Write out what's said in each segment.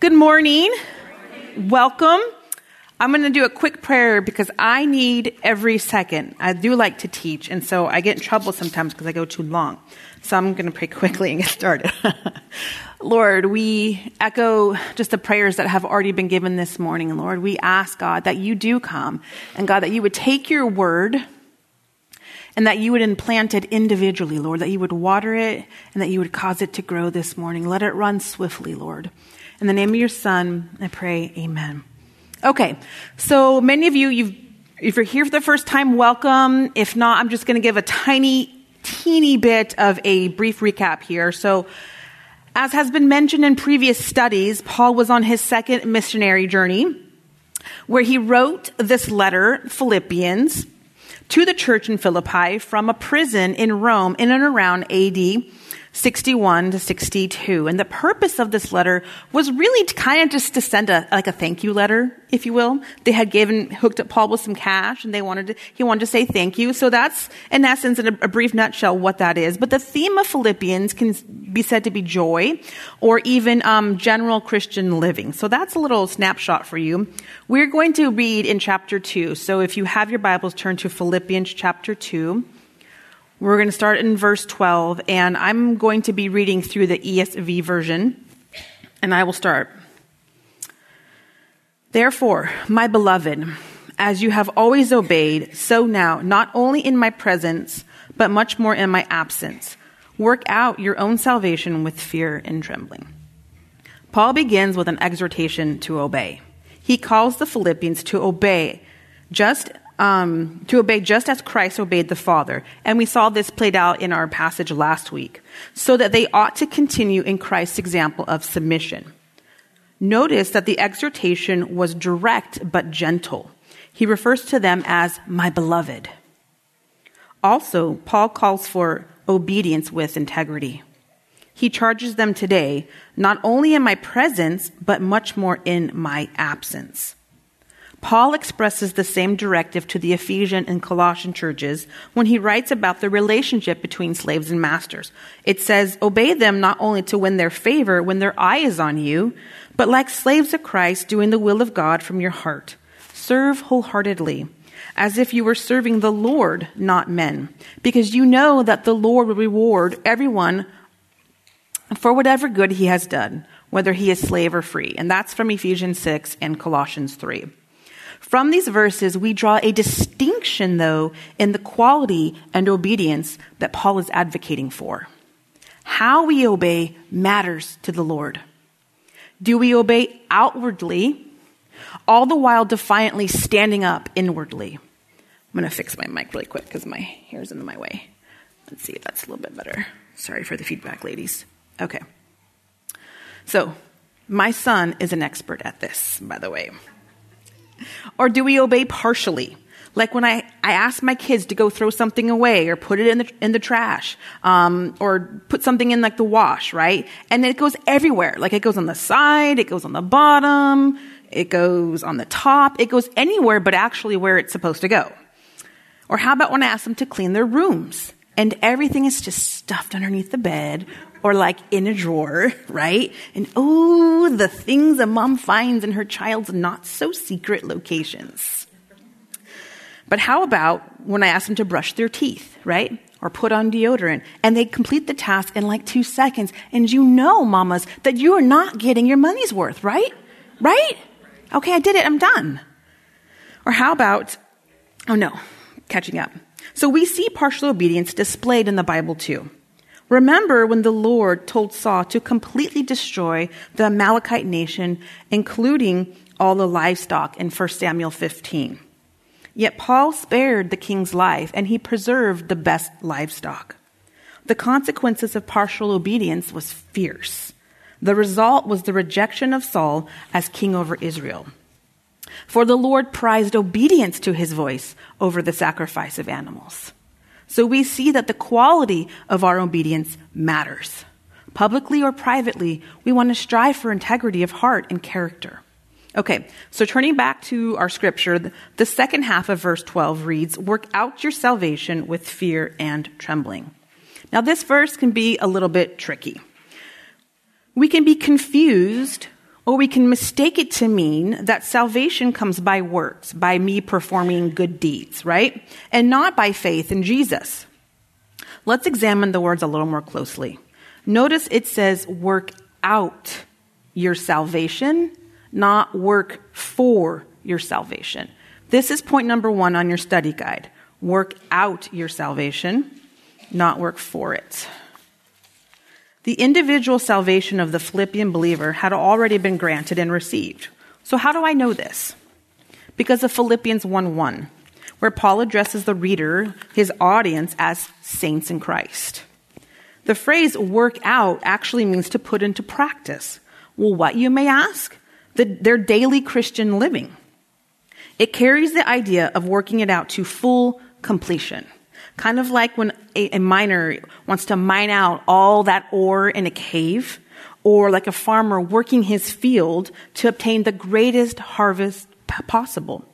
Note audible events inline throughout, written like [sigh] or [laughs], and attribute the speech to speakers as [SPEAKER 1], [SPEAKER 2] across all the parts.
[SPEAKER 1] Good morning. Welcome. I'm going to do a quick prayer because I need every second. I do like to teach, and so I get in trouble sometimes because I go too long. So I'm going to pray [laughs] quickly and get started. [laughs] Lord, we echo just the prayers that have already been given this morning. Lord, we ask God that you do come and God that you would take your word and that you would implant it individually, Lord, that you would water it and that you would cause it to grow this morning. Let it run swiftly, Lord. In the name of your son, I pray, amen. Okay, so many of you, you've, if you're here for the first time, welcome. If not, I'm just going to give a tiny, teeny bit of a brief recap here. So, as has been mentioned in previous studies, Paul was on his second missionary journey where he wrote this letter, Philippians, to the church in Philippi from a prison in Rome in and around AD 61 to 62. And the purpose of this letter was really to kind of just to send a, like a thank you letter, if you will. They had given, hooked up Paul with some cash and they wanted to, he wanted to say thank you. So that's, in essence, in a, a brief nutshell, what that is. But the theme of Philippians can be said to be joy or even, um, general Christian living. So that's a little snapshot for you. We're going to read in chapter two. So if you have your Bibles, turn to Philippians chapter two. We're going to start in verse 12, and I'm going to be reading through the ESV version, and I will start. Therefore, my beloved, as you have always obeyed, so now, not only in my presence, but much more in my absence, work out your own salvation with fear and trembling. Paul begins with an exhortation to obey. He calls the Philippians to obey just um, to obey just as Christ obeyed the Father. And we saw this played out in our passage last week. So that they ought to continue in Christ's example of submission. Notice that the exhortation was direct but gentle. He refers to them as my beloved. Also, Paul calls for obedience with integrity. He charges them today, not only in my presence, but much more in my absence. Paul expresses the same directive to the Ephesian and Colossian churches when he writes about the relationship between slaves and masters. It says, Obey them not only to win their favor when their eye is on you, but like slaves of Christ, doing the will of God from your heart. Serve wholeheartedly, as if you were serving the Lord, not men, because you know that the Lord will reward everyone for whatever good he has done, whether he is slave or free. And that's from Ephesians 6 and Colossians 3. From these verses, we draw a distinction, though, in the quality and obedience that Paul is advocating for. How we obey matters to the Lord. Do we obey outwardly, all the while defiantly standing up inwardly? I'm going to fix my mic really quick because my hair's in my way. Let's see if that's a little bit better. Sorry for the feedback, ladies. Okay. So, my son is an expert at this, by the way. Or do we obey partially? Like when I, I ask my kids to go throw something away or put it in the, in the trash, um, or put something in like the wash, right? And it goes everywhere. Like it goes on the side, it goes on the bottom, it goes on the top, it goes anywhere but actually where it's supposed to go. Or how about when I ask them to clean their rooms and everything is just stuffed underneath the bed or like in a drawer, [laughs] right? And oh, the things a mom finds in her child's not so secret locations. But how about when I ask them to brush their teeth, right? Or put on deodorant and they complete the task in like two seconds and you know, mamas, that you are not getting your money's worth, right? Right? Okay, I did it, I'm done. Or how about, oh no, catching up. So we see partial obedience displayed in the Bible too. Remember when the Lord told Saul to completely destroy the Amalekite nation, including all the livestock in 1 Samuel 15. Yet Paul spared the king's life and he preserved the best livestock. The consequences of partial obedience was fierce. The result was the rejection of Saul as king over Israel. For the Lord prized obedience to his voice over the sacrifice of animals. So we see that the quality of our obedience matters. Publicly or privately, we want to strive for integrity of heart and character. Okay, so turning back to our scripture, the second half of verse 12 reads, Work out your salvation with fear and trembling. Now, this verse can be a little bit tricky. We can be confused Or we can mistake it to mean that salvation comes by works, by me performing good deeds, right? And not by faith in Jesus. Let's examine the words a little more closely. Notice it says work out your salvation, not work for your salvation. This is point number one on your study guide. Work out your salvation, not work for it. The individual salvation of the Philippian believer had already been granted and received. So, how do I know this? Because of Philippians 1 1, where Paul addresses the reader, his audience, as saints in Christ. The phrase work out actually means to put into practice. Well, what, you may ask? The, their daily Christian living. It carries the idea of working it out to full completion. Kind of like when a, a miner wants to mine out all that ore in a cave, or like a farmer working his field to obtain the greatest harvest possible.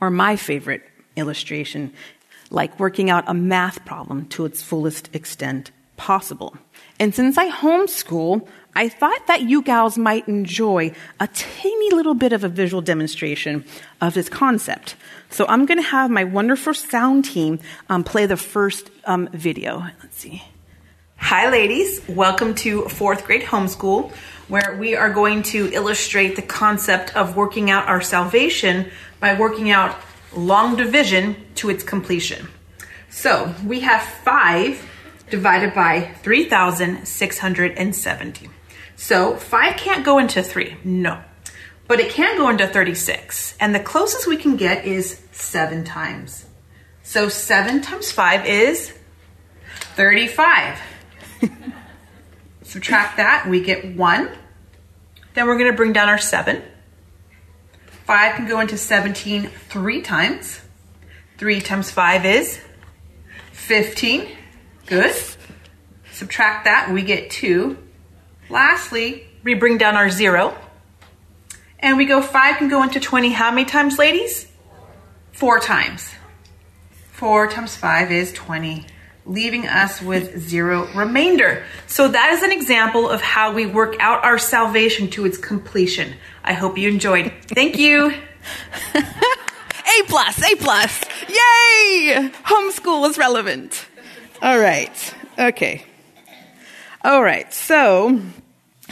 [SPEAKER 1] Or my favorite illustration, like working out a math problem to its fullest extent possible. And since I homeschool, I thought that you gals might enjoy a teeny little bit of a visual demonstration of this concept. So I'm going to have my wonderful sound team um, play the first um, video. Let's see. Hi, ladies. Welcome to fourth grade homeschool, where we are going to illustrate the concept of working out our salvation by working out long division to its completion. So we have five divided by 3,670. So 5 can't go into 3, no. But it can go into 36. And the closest we can get is 7 times. So 7 times 5 is 35. [laughs] Subtract that, we get 1. Then we're going to bring down our 7. 5 can go into 17 three times. 3 times 5 is 15. Good. Subtract that, we get 2. Lastly, we bring down our 0. And we go 5 can go into 20 how many times, ladies? 4 times. 4 times 5 is 20, leaving us with 0 remainder. So that is an example of how we work out our salvation to its completion. I hope you enjoyed. Thank you. [laughs]
[SPEAKER 2] A plus, A plus. Yay! Homeschool is relevant. All right. Okay. All right. So,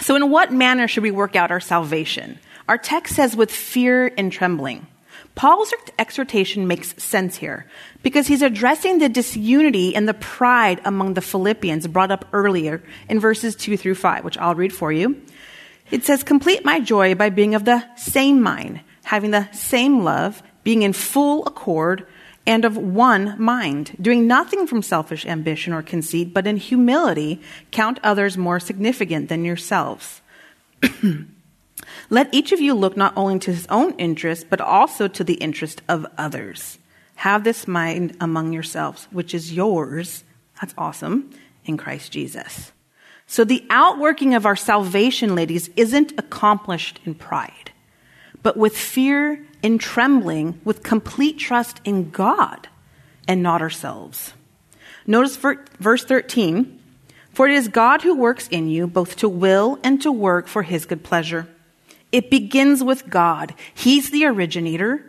[SPEAKER 2] so in what manner should we work out our salvation? Our text says with fear and trembling. Paul's exhortation makes sense here because he's addressing the disunity and the pride among the Philippians brought up earlier in verses 2 through 5, which I'll read for you. It says, Complete my joy by being of the same mind, having the same love, being in full accord, and of one mind, doing nothing from selfish ambition or conceit, but in humility count others more significant than yourselves. [clears throat] Let each of you look not only to his own interest, but also to the interest of others. Have this mind among yourselves, which is yours, that's awesome, in Christ Jesus. So the outworking of our salvation, ladies, isn't accomplished in pride, but with fear in trembling with complete trust in God and not ourselves. Notice verse 13 For it is God who works in you both to will and to work for his good pleasure. It begins with God. He's the originator,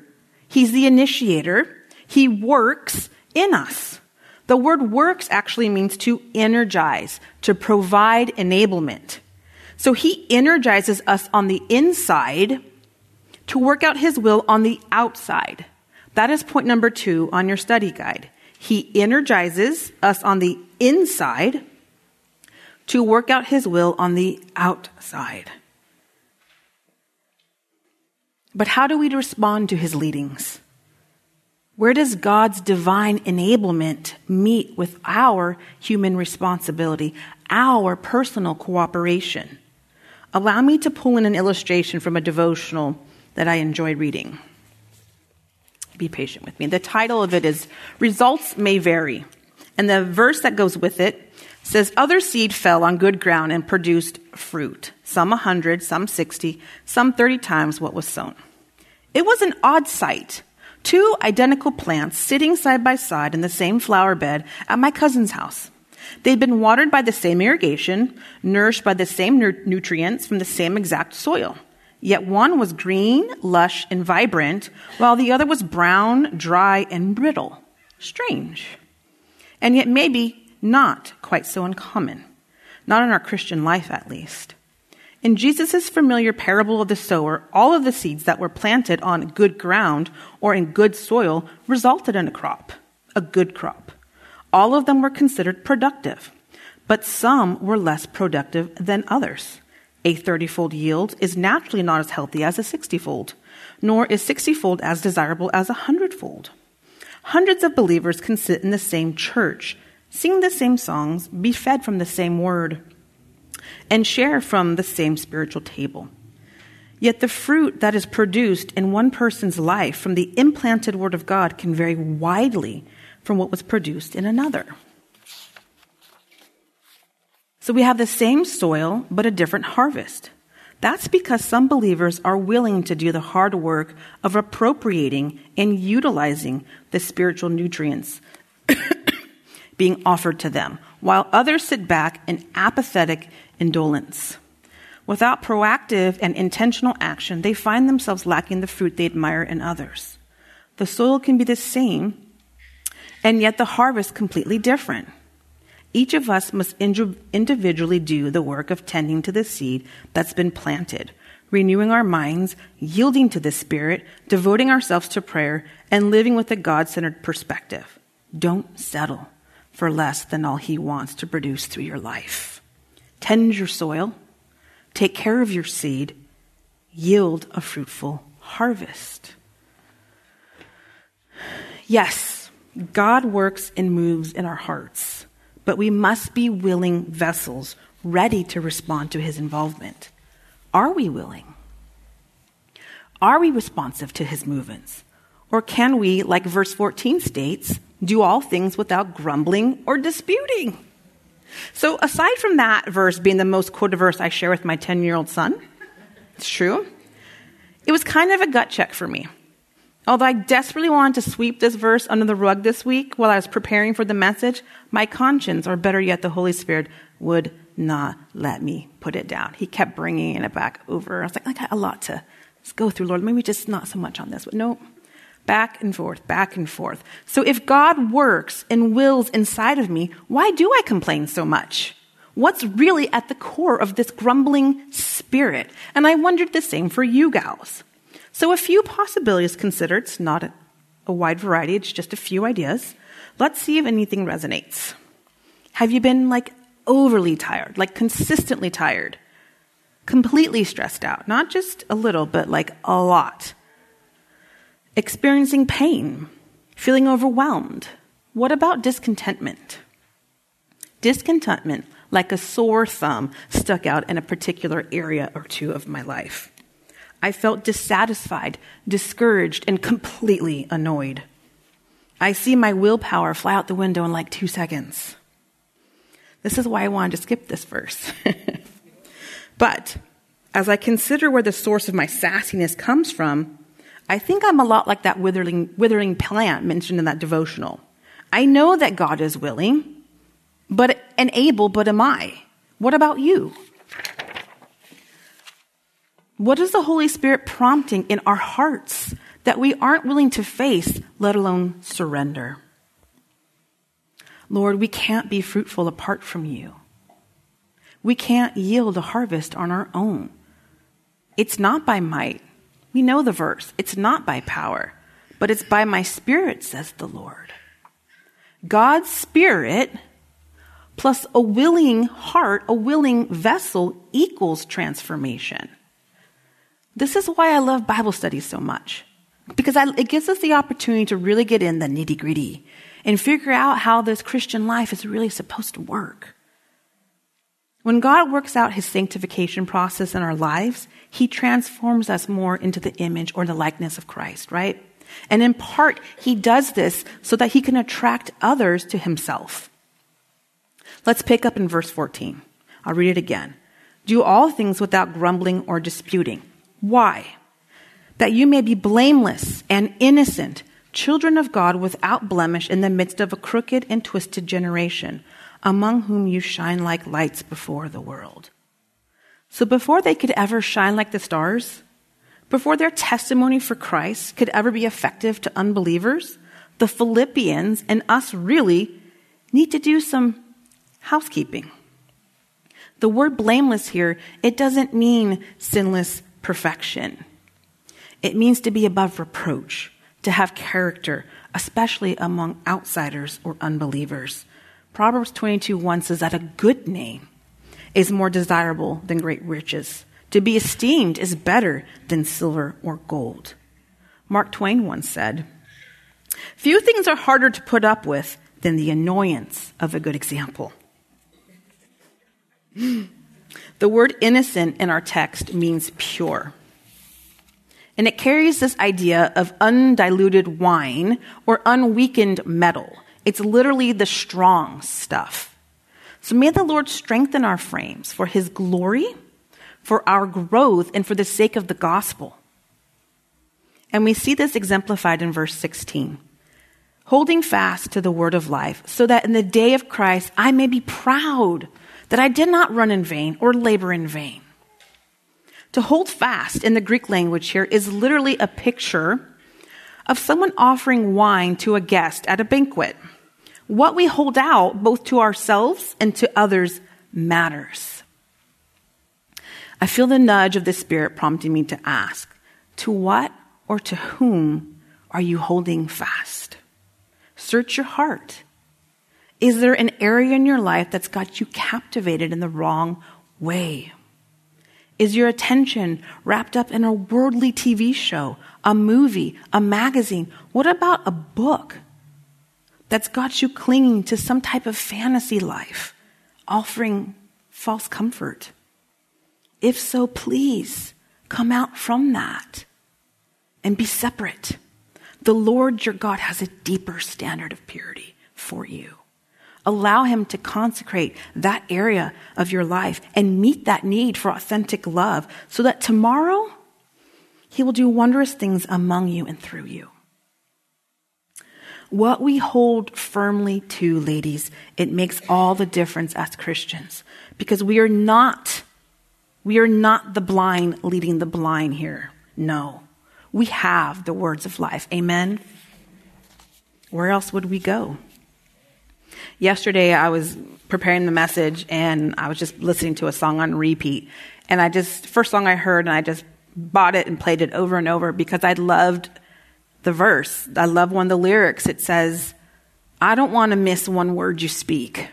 [SPEAKER 2] He's the initiator, He works in us. The word works actually means to energize, to provide enablement. So He energizes us on the inside to work out his will on the outside. That is point number two on your study guide. He energizes us on the inside to work out his will on the outside. But how do we respond to his leadings? Where does God's divine enablement meet with our human responsibility, our personal cooperation? Allow me to pull in an illustration from a devotional that I enjoy reading. Be patient with me. The title of it is Results May Vary. And the verse that goes with it says, Other seed fell on good ground and produced fruit, some a hundred, some sixty, some thirty times what was sown. It was an odd sight. Two identical plants sitting side by side in the same flower bed at my cousin's house.
[SPEAKER 1] They'd been watered by the same irrigation, nourished by the same nu- nutrients from the same exact soil. Yet one was green, lush, and vibrant, while the other was brown, dry, and brittle. Strange. And yet, maybe not quite so uncommon. Not in our Christian life, at least. In Jesus' familiar parable of the sower, all of the seeds that were planted on good ground or in good soil resulted in a crop, a good crop. All of them were considered productive, but some were less productive than others. A 30 fold yield is naturally not as healthy as a 60 fold, nor is 60 fold as desirable as a 100 fold. Hundreds of believers can sit in the same church, sing the same songs, be fed from the same word, and share from the same spiritual table. Yet the fruit that is produced in one person's life from the implanted Word of God can vary widely from what was produced in another. So we have the same soil, but a different harvest. That's because some believers are willing to do the hard work of appropriating and utilizing the spiritual nutrients [coughs] being offered to them, while others sit back in apathetic indolence. Without proactive and intentional action, they find themselves lacking the fruit they admire in others. The soil can be the same, and yet the harvest completely different. Each of us must individually do the work of tending to the seed that's been planted, renewing our minds, yielding to the Spirit, devoting ourselves to prayer, and living with a God centered perspective. Don't settle for less than all He wants to produce through your life. Tend your soil, take care of your seed, yield a fruitful harvest. Yes, God works and moves in our hearts but we must be willing vessels ready to respond to his involvement. Are we willing? Are we responsive to his movements? Or can we, like verse 14 states, do all things without grumbling or disputing? So, aside from that verse being the most quoted verse I share with my 10 year old son, it's true, it was kind of a gut check for me. Although I desperately wanted to sweep this verse under the rug this week while I was preparing for the message, my conscience, or better yet, the Holy Spirit, would not let me put it down. He kept bringing it back over. I was like, I got a lot to go through, Lord. Maybe just not so much on this, but no, back and forth, back and forth. So if God works and wills inside of me, why do I complain so much? What's really at the core of this grumbling spirit? And I wondered the same for you gals. So, a few possibilities considered. It's not a, wide variety, it's just a few ideas. Let's see if anything resonates. Have you been like overly tired, like consistently tired, completely stressed out? Not just a little, but like a lot. Experiencing pain, feeling overwhelmed. What about discontentment? Discontentment, like a sore thumb, stuck out in a particular area or two of my life. I felt dissatisfied, discouraged, and completely annoyed. I see my willpower fly out the window in like two seconds. This is why I wanted to skip this verse. [laughs] but as I consider where the source of my sassiness comes from, I think I'm a lot like that withering, withering plant mentioned in that devotional. I know that God is willing, but and able, but am I? What about you? What is the Holy Spirit prompting in our hearts that we aren't willing to face, let alone surrender? Lord, we can't be fruitful apart from you. We can't yield a harvest on our own. It's not by might. We know the verse. It's not by power, but it's by my spirit, says the Lord. God's spirit plus a willing heart, a willing vessel equals transformation. This is why I love Bible studies so much. Because I, it gives us the opportunity to really get in the nitty gritty and figure out how this Christian life is really supposed to work. When God works out his sanctification process in our lives, he transforms us more into the image or the likeness of Christ, right? And in part, he does this so that he can attract others to himself. Let's pick up in verse 14. I'll read it again. Do all things without grumbling or disputing why? That you may be blameless and innocent, children of God without blemish in the midst of a crooked and twisted generation, among whom you shine like lights before the world. So before they could ever shine like the stars, before their testimony for Christ could ever be effective to unbelievers, the Philippians and us really need to do some housekeeping. The word blameless here, it doesn't mean sinless perfection. It means to be above reproach, to have character, especially among outsiders or unbelievers. Proverbs 22 1 says that a good name is more desirable than great riches. To be esteemed is better than silver or gold. Mark Twain once said, Few things are harder to put up with than the annoyance of a good example. [laughs] The word innocent in our text means pure. And it carries this idea of undiluted wine or unweakened metal. It's literally the strong stuff. So may the Lord strengthen our frames for his glory, for our growth, and for the sake of the gospel. And we see this exemplified in verse 16. Holding fast to the word of life, so that in the day of Christ I may be proud that I did not run in vain or labor in vain. To hold fast in the Greek language here is literally a picture of someone offering wine to a guest at a banquet. What we hold out, both to ourselves and to others, matters. I feel the nudge of the Spirit prompting me to ask to what or to whom are you holding fast? Search your heart. Is there an area in your life that's got you captivated in the wrong way? Is your attention wrapped up in a worldly TV show, a movie, a magazine? What about a book that's got you clinging to some type of fantasy life, offering false comfort? If so, please come out from that and be separate. The Lord your God has a deeper standard of purity for you. Allow Him to consecrate that area of your life and meet that need for authentic love so that tomorrow He will do wondrous things among you and through you. What we hold firmly to, ladies, it makes all the difference as Christians because we are not, we are not the blind leading the blind here. No. We have the words of life. Amen. Where else would we go? Yesterday, I was preparing the message and I was just listening to a song on repeat. And I just, first song I heard, and I just bought it and played it over and over because I loved the verse. I love one of the lyrics. It says, I don't want to miss one word you speak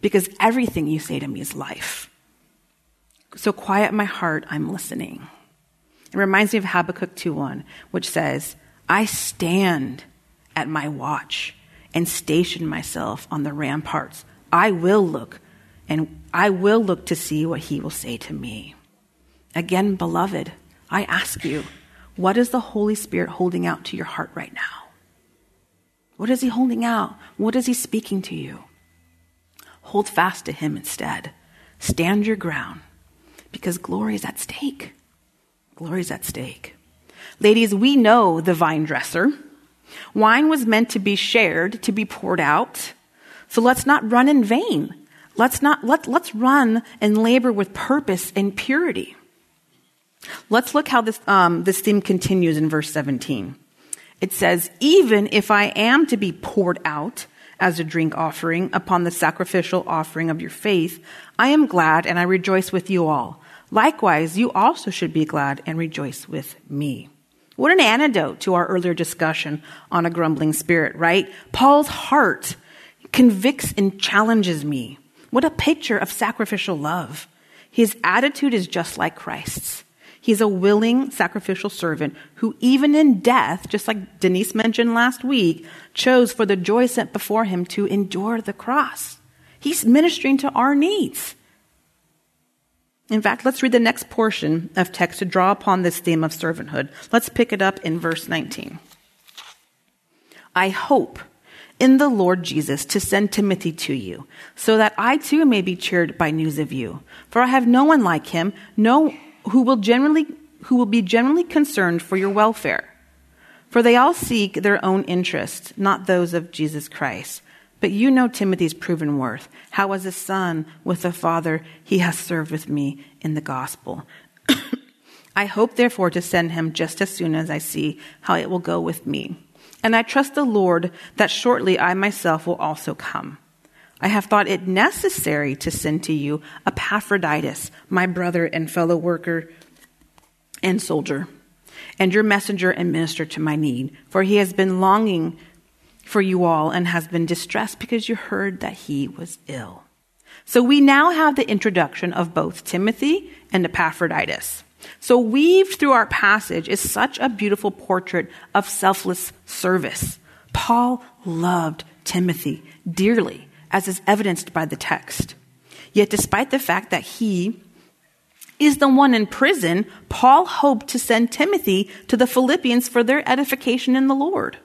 [SPEAKER 1] because everything you say to me is life. So quiet my heart, I'm listening. It reminds me of Habakkuk 2:1, which says, I stand at my watch and station myself on the ramparts. I will look, and I will look to see what he will say to me. Again, beloved, I ask you, what is the Holy Spirit holding out to your heart right now? What is he holding out? What is he speaking to you? Hold fast to him instead. Stand your ground because glory is at stake. Glory is at stake. Ladies, we know the vine dresser. Wine was meant to be shared, to be poured out. So let's not run in vain. Let's not, let, let's run and labor with purpose and purity. Let's look how this, um, this theme continues in verse 17. It says, even if I am to be poured out as a drink offering upon the sacrificial offering of your faith, I am glad and I rejoice with you all. Likewise, you also should be glad and rejoice with me. What an antidote to our earlier discussion on a grumbling spirit, right? Paul's heart convicts and challenges me. What a picture of sacrificial love. His attitude is just like Christ's. He's a willing sacrificial servant who, even in death, just like Denise mentioned last week, chose for the joy set before him to endure the cross. He's ministering to our needs. In fact, let's read the next portion of text to draw upon this theme of servanthood. Let's pick it up in verse 19. I hope in the Lord Jesus to send Timothy to you, so that I too may be cheered by news of you. For I have no one like him, no who will generally who will be generally concerned for your welfare. For they all seek their own interest, not those of Jesus Christ. But you know Timothy's proven worth, how as a son with the Father he has served with me in the gospel. [coughs] I hope, therefore, to send him just as soon as I see how it will go with me. And I trust the Lord that shortly I myself will also come. I have thought it necessary to send to you Epaphroditus, my brother and fellow worker and soldier, and your messenger and minister to my need, for he has been longing for you all and has been distressed because you heard that he was ill. So we now have the introduction of both Timothy and Epaphroditus. So weaved through our passage is such a beautiful portrait of selfless service. Paul loved Timothy dearly, as is evidenced by the text. Yet despite the fact that he is the one in prison, Paul hoped to send Timothy to the Philippians for their edification in the Lord.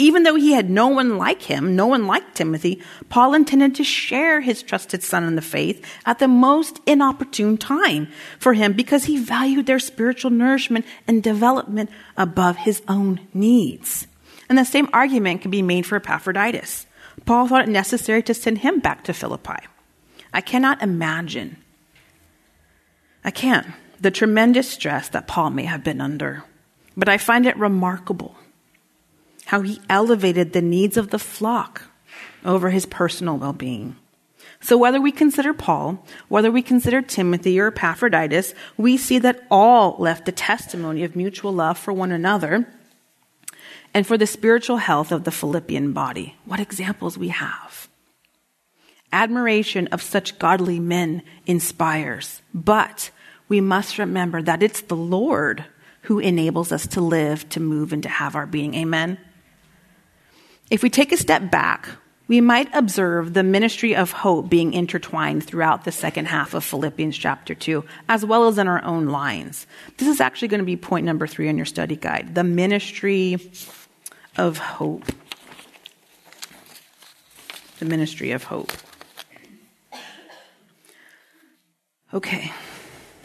[SPEAKER 1] Even though he had no one like him, no one like Timothy, Paul intended to share his trusted son in the faith at the most inopportune time for him because he valued their spiritual nourishment and development above his own needs. And the same argument can be made for Epaphroditus. Paul thought it necessary to send him back to Philippi. I cannot imagine, I can't, the tremendous stress that Paul may have been under. But I find it remarkable how he elevated the needs of the flock over his personal well being. So, whether we consider Paul, whether we consider Timothy or Epaphroditus, we see that all left a testimony of mutual love for one another and for the spiritual health of the Philippian body. What examples we have! Admiration of such godly men inspires, but we must remember that it's the Lord who enables us to live, to move, and to have our being. Amen. If we take a step back, we might observe the ministry of hope being intertwined throughout the second half of Philippians chapter 2, as well as in our own lines. This is actually going to be point number three on your study guide the ministry of hope. The ministry of hope. Okay.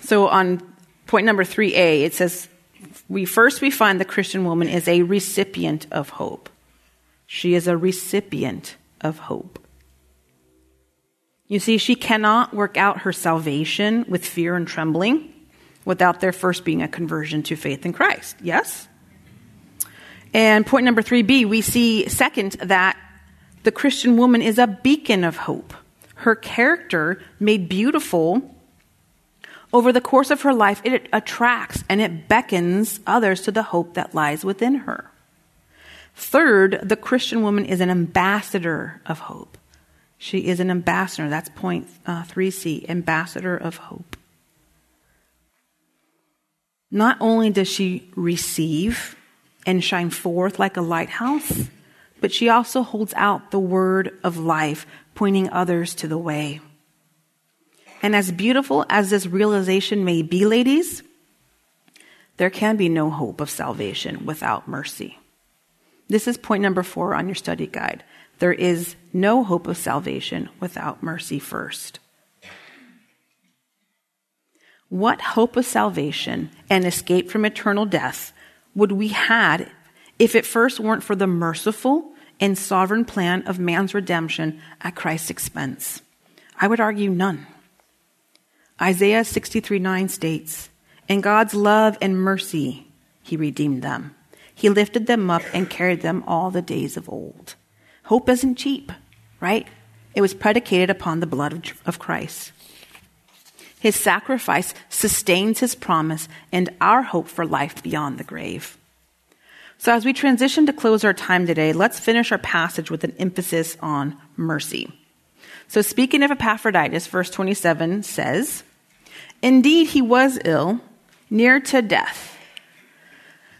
[SPEAKER 1] So on point number 3a, it says, we first we find the Christian woman is a recipient of hope. She is a recipient of hope. You see, she cannot work out her salvation with fear and trembling without there first being a conversion to faith in Christ. Yes? And point number 3b, we see second that the Christian woman is a beacon of hope. Her character, made beautiful over the course of her life, it attracts and it beckons others to the hope that lies within her. Third, the Christian woman is an ambassador of hope. She is an ambassador. That's point uh, 3c, ambassador of hope. Not only does she receive and shine forth like a lighthouse, but she also holds out the word of life, pointing others to the way. And as beautiful as this realization may be, ladies, there can be no hope of salvation without mercy. This is point number four on your study guide. There is no hope of salvation without mercy first. What hope of salvation and escape from eternal death would we had if it first weren't for the merciful and sovereign plan of man's redemption at Christ's expense? I would argue none. Isaiah 63 9 states, In God's love and mercy, he redeemed them. He lifted them up and carried them all the days of old. Hope isn't cheap, right? It was predicated upon the blood of Christ. His sacrifice sustains his promise and our hope for life beyond the grave. So, as we transition to close our time today, let's finish our passage with an emphasis on mercy. So, speaking of Epaphroditus, verse 27 says, Indeed, he was ill, near to death.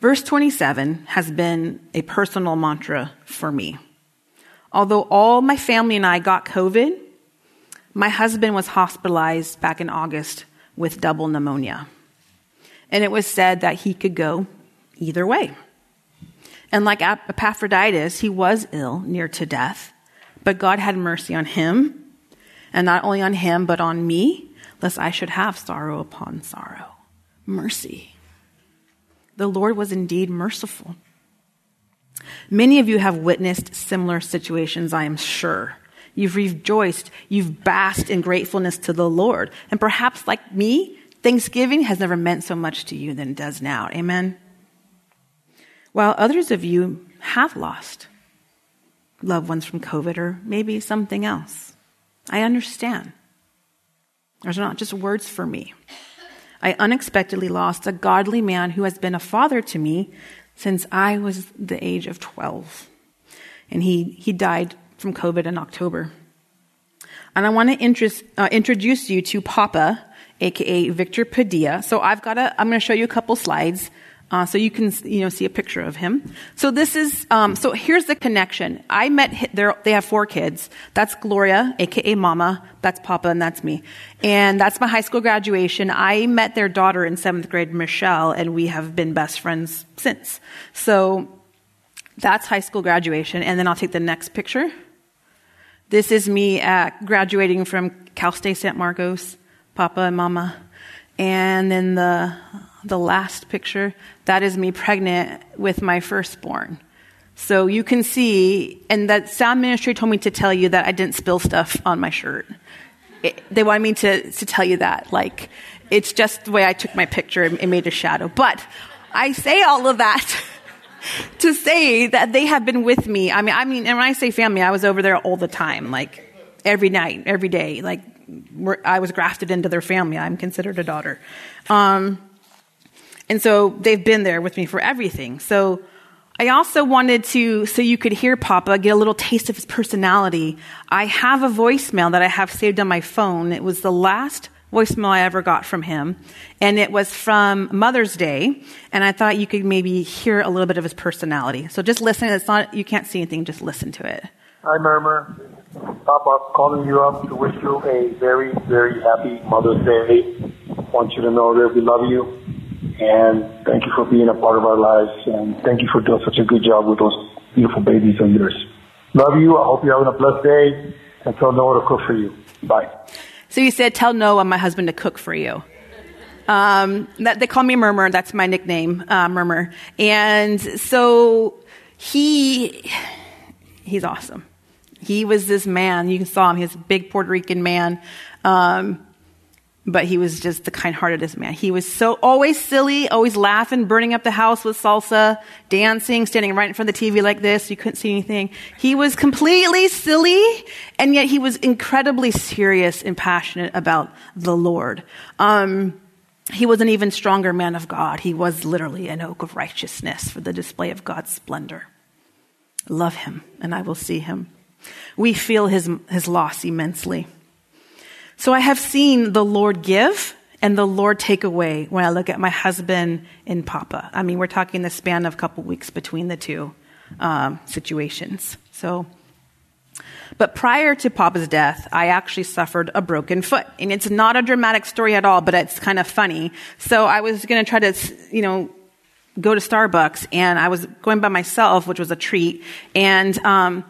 [SPEAKER 1] Verse 27 has been a personal mantra for me. Although all my family and I got COVID, my husband was hospitalized back in August with double pneumonia. And it was said that he could go either way. And like Epaphroditus, he was ill, near to death. But God had mercy on him, and not only on him, but on me, lest I should have sorrow upon sorrow. Mercy. The Lord was indeed merciful. Many of you have witnessed similar situations, I am sure. You've rejoiced. You've basked in gratefulness to the Lord. And perhaps, like me, Thanksgiving has never meant so much to you than it does now. Amen? While others of you have lost loved ones from COVID or maybe something else. I understand. Those are not just words for me. I unexpectedly lost a godly man who has been a father to me since I was the age of 12. And he, he died from COVID in October. And I want to interest, uh, introduce you to Papa, aka Victor Padilla. So I've got a, I'm going to show you a couple slides. Uh, so you can you know see a picture of him. So this is um, so here's the connection. I met they have four kids. That's Gloria, aka Mama. That's Papa, and that's me. And that's my high school graduation. I met their daughter in seventh grade, Michelle, and we have been best friends since. So that's high school graduation. And then I'll take the next picture. This is me at graduating from Cal State San Marcos, Papa and Mama. And then the, the last picture, that is me pregnant with my firstborn. So you can see, and that sound ministry told me to tell you that I didn't spill stuff on my shirt. It, they wanted me to, to tell you that. Like, it's just the way I took my picture, it made a shadow. But I say all of that [laughs] to say that they have been with me. I mean, I mean, and when I say family, I was over there all the time, like every night, every day. Like I was grafted into their family. I'm considered a daughter. Um, and so they've been there with me for everything. So I also wanted to, so you could hear Papa, get a little taste of his personality. I have a voicemail that I have saved on my phone. It was the last voicemail I ever got from him. And it was from Mother's Day. And I thought you could maybe hear a little bit of his personality. So just listen. It's not, you can't see anything. Just listen to it.
[SPEAKER 3] Hi, Murmur. Papa, calling you up to wish you a very, very happy Mother's Day. Want you to know that we love you. And thank you for being a part of our lives. And thank you for doing such a good job with those beautiful babies of yours. Love you. I hope you're having a blessed day. And tell Noah to cook for you. Bye.
[SPEAKER 1] So you said, Tell Noah, my husband, to cook for you. Um, that, they call me Murmur. That's my nickname, uh, Murmur. And so he, he's awesome. He was this man. You saw him. He's a big Puerto Rican man. Um, but he was just the kind-heartedest man. He was so always silly, always laughing, burning up the house with salsa, dancing, standing right in front of the TV like this. You couldn't see anything. He was completely silly, and yet he was incredibly serious and passionate about the Lord. Um, he was an even stronger man of God. He was literally an oak of righteousness for the display of God's splendor. Love him, and I will see him. We feel his, his loss immensely. So I have seen the Lord give and the Lord take away when I look at my husband and Papa. I mean, we're talking the span of a couple weeks between the two um, situations. So, but prior to Papa's death, I actually suffered a broken foot. And it's not a dramatic story at all, but it's kind of funny. So I was going to try to, you know, go to Starbucks and I was going by myself, which was a treat. And, um,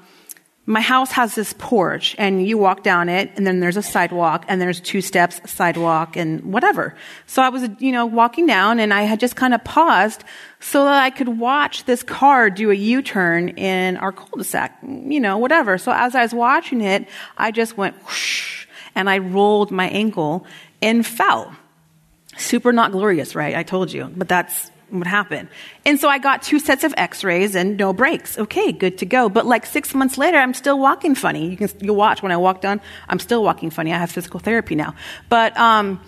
[SPEAKER 1] my house has this porch and you walk down it and then there's a sidewalk and there's two steps, sidewalk and whatever. So I was, you know, walking down and I had just kind of paused so that I could watch this car do a U-turn in our cul-de-sac, you know, whatever. So as I was watching it, I just went whoosh and I rolled my ankle and fell. Super not glorious, right? I told you, but that's what happened. And so I got two sets of x-rays and no breaks. Okay, good to go. But like six months later, I'm still walking funny. You can, you watch when I walk down, I'm still walking funny. I have physical therapy now. But, um,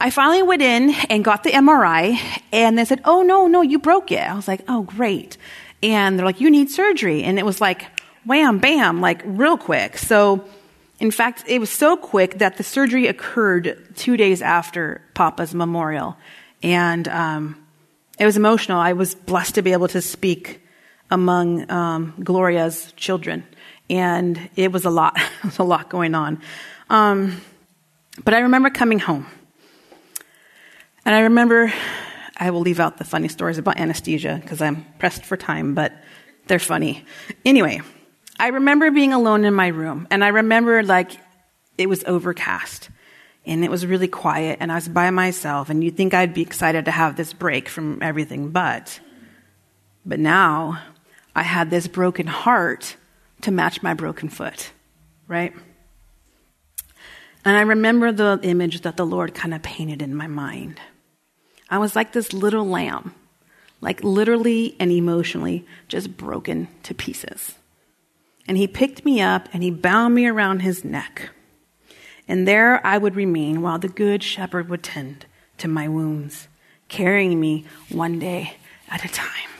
[SPEAKER 1] I finally went in and got the MRI and they said, Oh no, no, you broke it. I was like, Oh great. And they're like, you need surgery. And it was like, wham, bam, like real quick. So, in fact, it was so quick that the surgery occurred two days after Papa's memorial. And, um, it was emotional. I was blessed to be able to speak among um, Gloria's children. and it was a lot. [laughs] it was a lot going on. Um, but I remember coming home, and I remember I will leave out the funny stories about anesthesia because I'm pressed for time, but they're funny. Anyway, I remember being alone in my room, and I remember like it was overcast and it was really quiet, and I was by myself, and you'd think I'd be excited to have this break from everything, but, but now I had this broken heart to match my broken foot, right? And I remember the image that the Lord kind of painted in my mind. I was like this little lamb, like literally and emotionally just broken to pieces. And he picked me up and he bound me around his neck. And there I would remain while the good shepherd would tend to my wounds, carrying me one day at a time,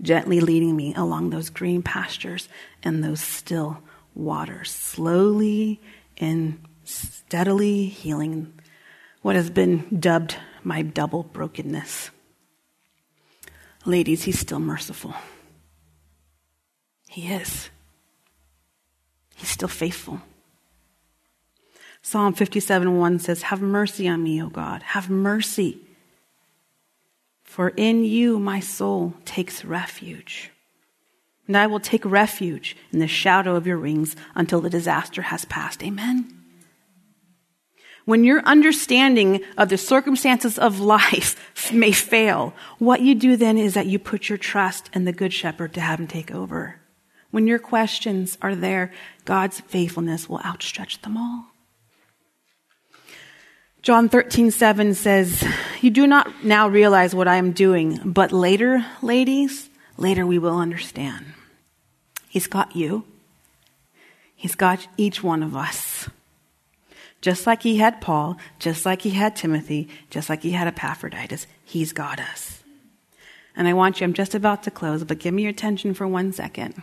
[SPEAKER 1] gently leading me along those green pastures and those still waters, slowly and steadily healing what has been dubbed my double brokenness. Ladies, he's still merciful. He is. He's still faithful. Psalm 57 1 says, Have mercy on me, O God. Have mercy. For in you my soul takes refuge. And I will take refuge in the shadow of your wings until the disaster has passed. Amen. When your understanding of the circumstances of life [laughs] may fail, what you do then is that you put your trust in the Good Shepherd to have him take over. When your questions are there, God's faithfulness will outstretch them all. John 13:7 says, You do not now realize what I am doing, but later, ladies, later we will understand. He's got you. He's got each one of us. Just like he had Paul, just like he had Timothy, just like he had Epaphroditus, he's got us. And I want you, I'm just about to close, but give me your attention for one second.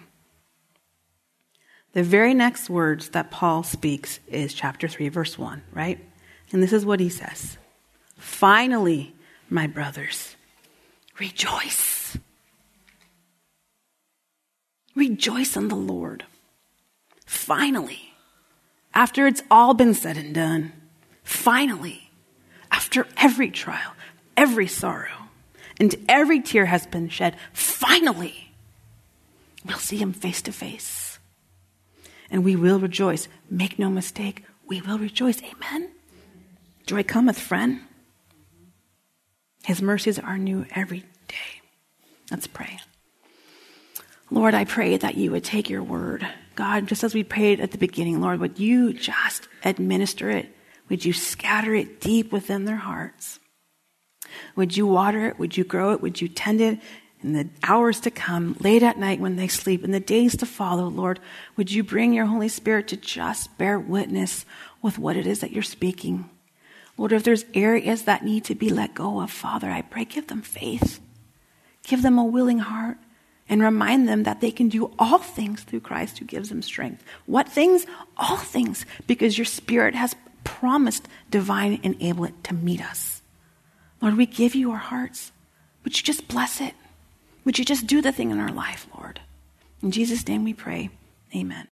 [SPEAKER 1] The very next words that Paul speaks is chapter 3, verse 1, right? And this is what he says Finally, my brothers, rejoice. Rejoice in the Lord. Finally, after it's all been said and done, finally, after every trial, every sorrow, and every tear has been shed, finally, we'll see him face to face. And we will rejoice. Make no mistake, we will rejoice. Amen. Joy cometh, friend. His mercies are new every day. Let's pray. Lord, I pray that you would take your word. God, just as we prayed at the beginning, Lord, would you just administer it? Would you scatter it deep within their hearts? Would you water it? Would you grow it? Would you tend it in the hours to come, late at night when they sleep, in the days to follow, Lord? Would you bring your Holy Spirit to just bear witness with what it is that you're speaking? Lord, if there's areas that need to be let go of, Father, I pray, give them faith. Give them a willing heart and remind them that they can do all things through Christ who gives them strength. What things? All things, because your Spirit has promised divine enablement to meet us. Lord, we give you our hearts. Would you just bless it? Would you just do the thing in our life, Lord? In Jesus' name we pray. Amen.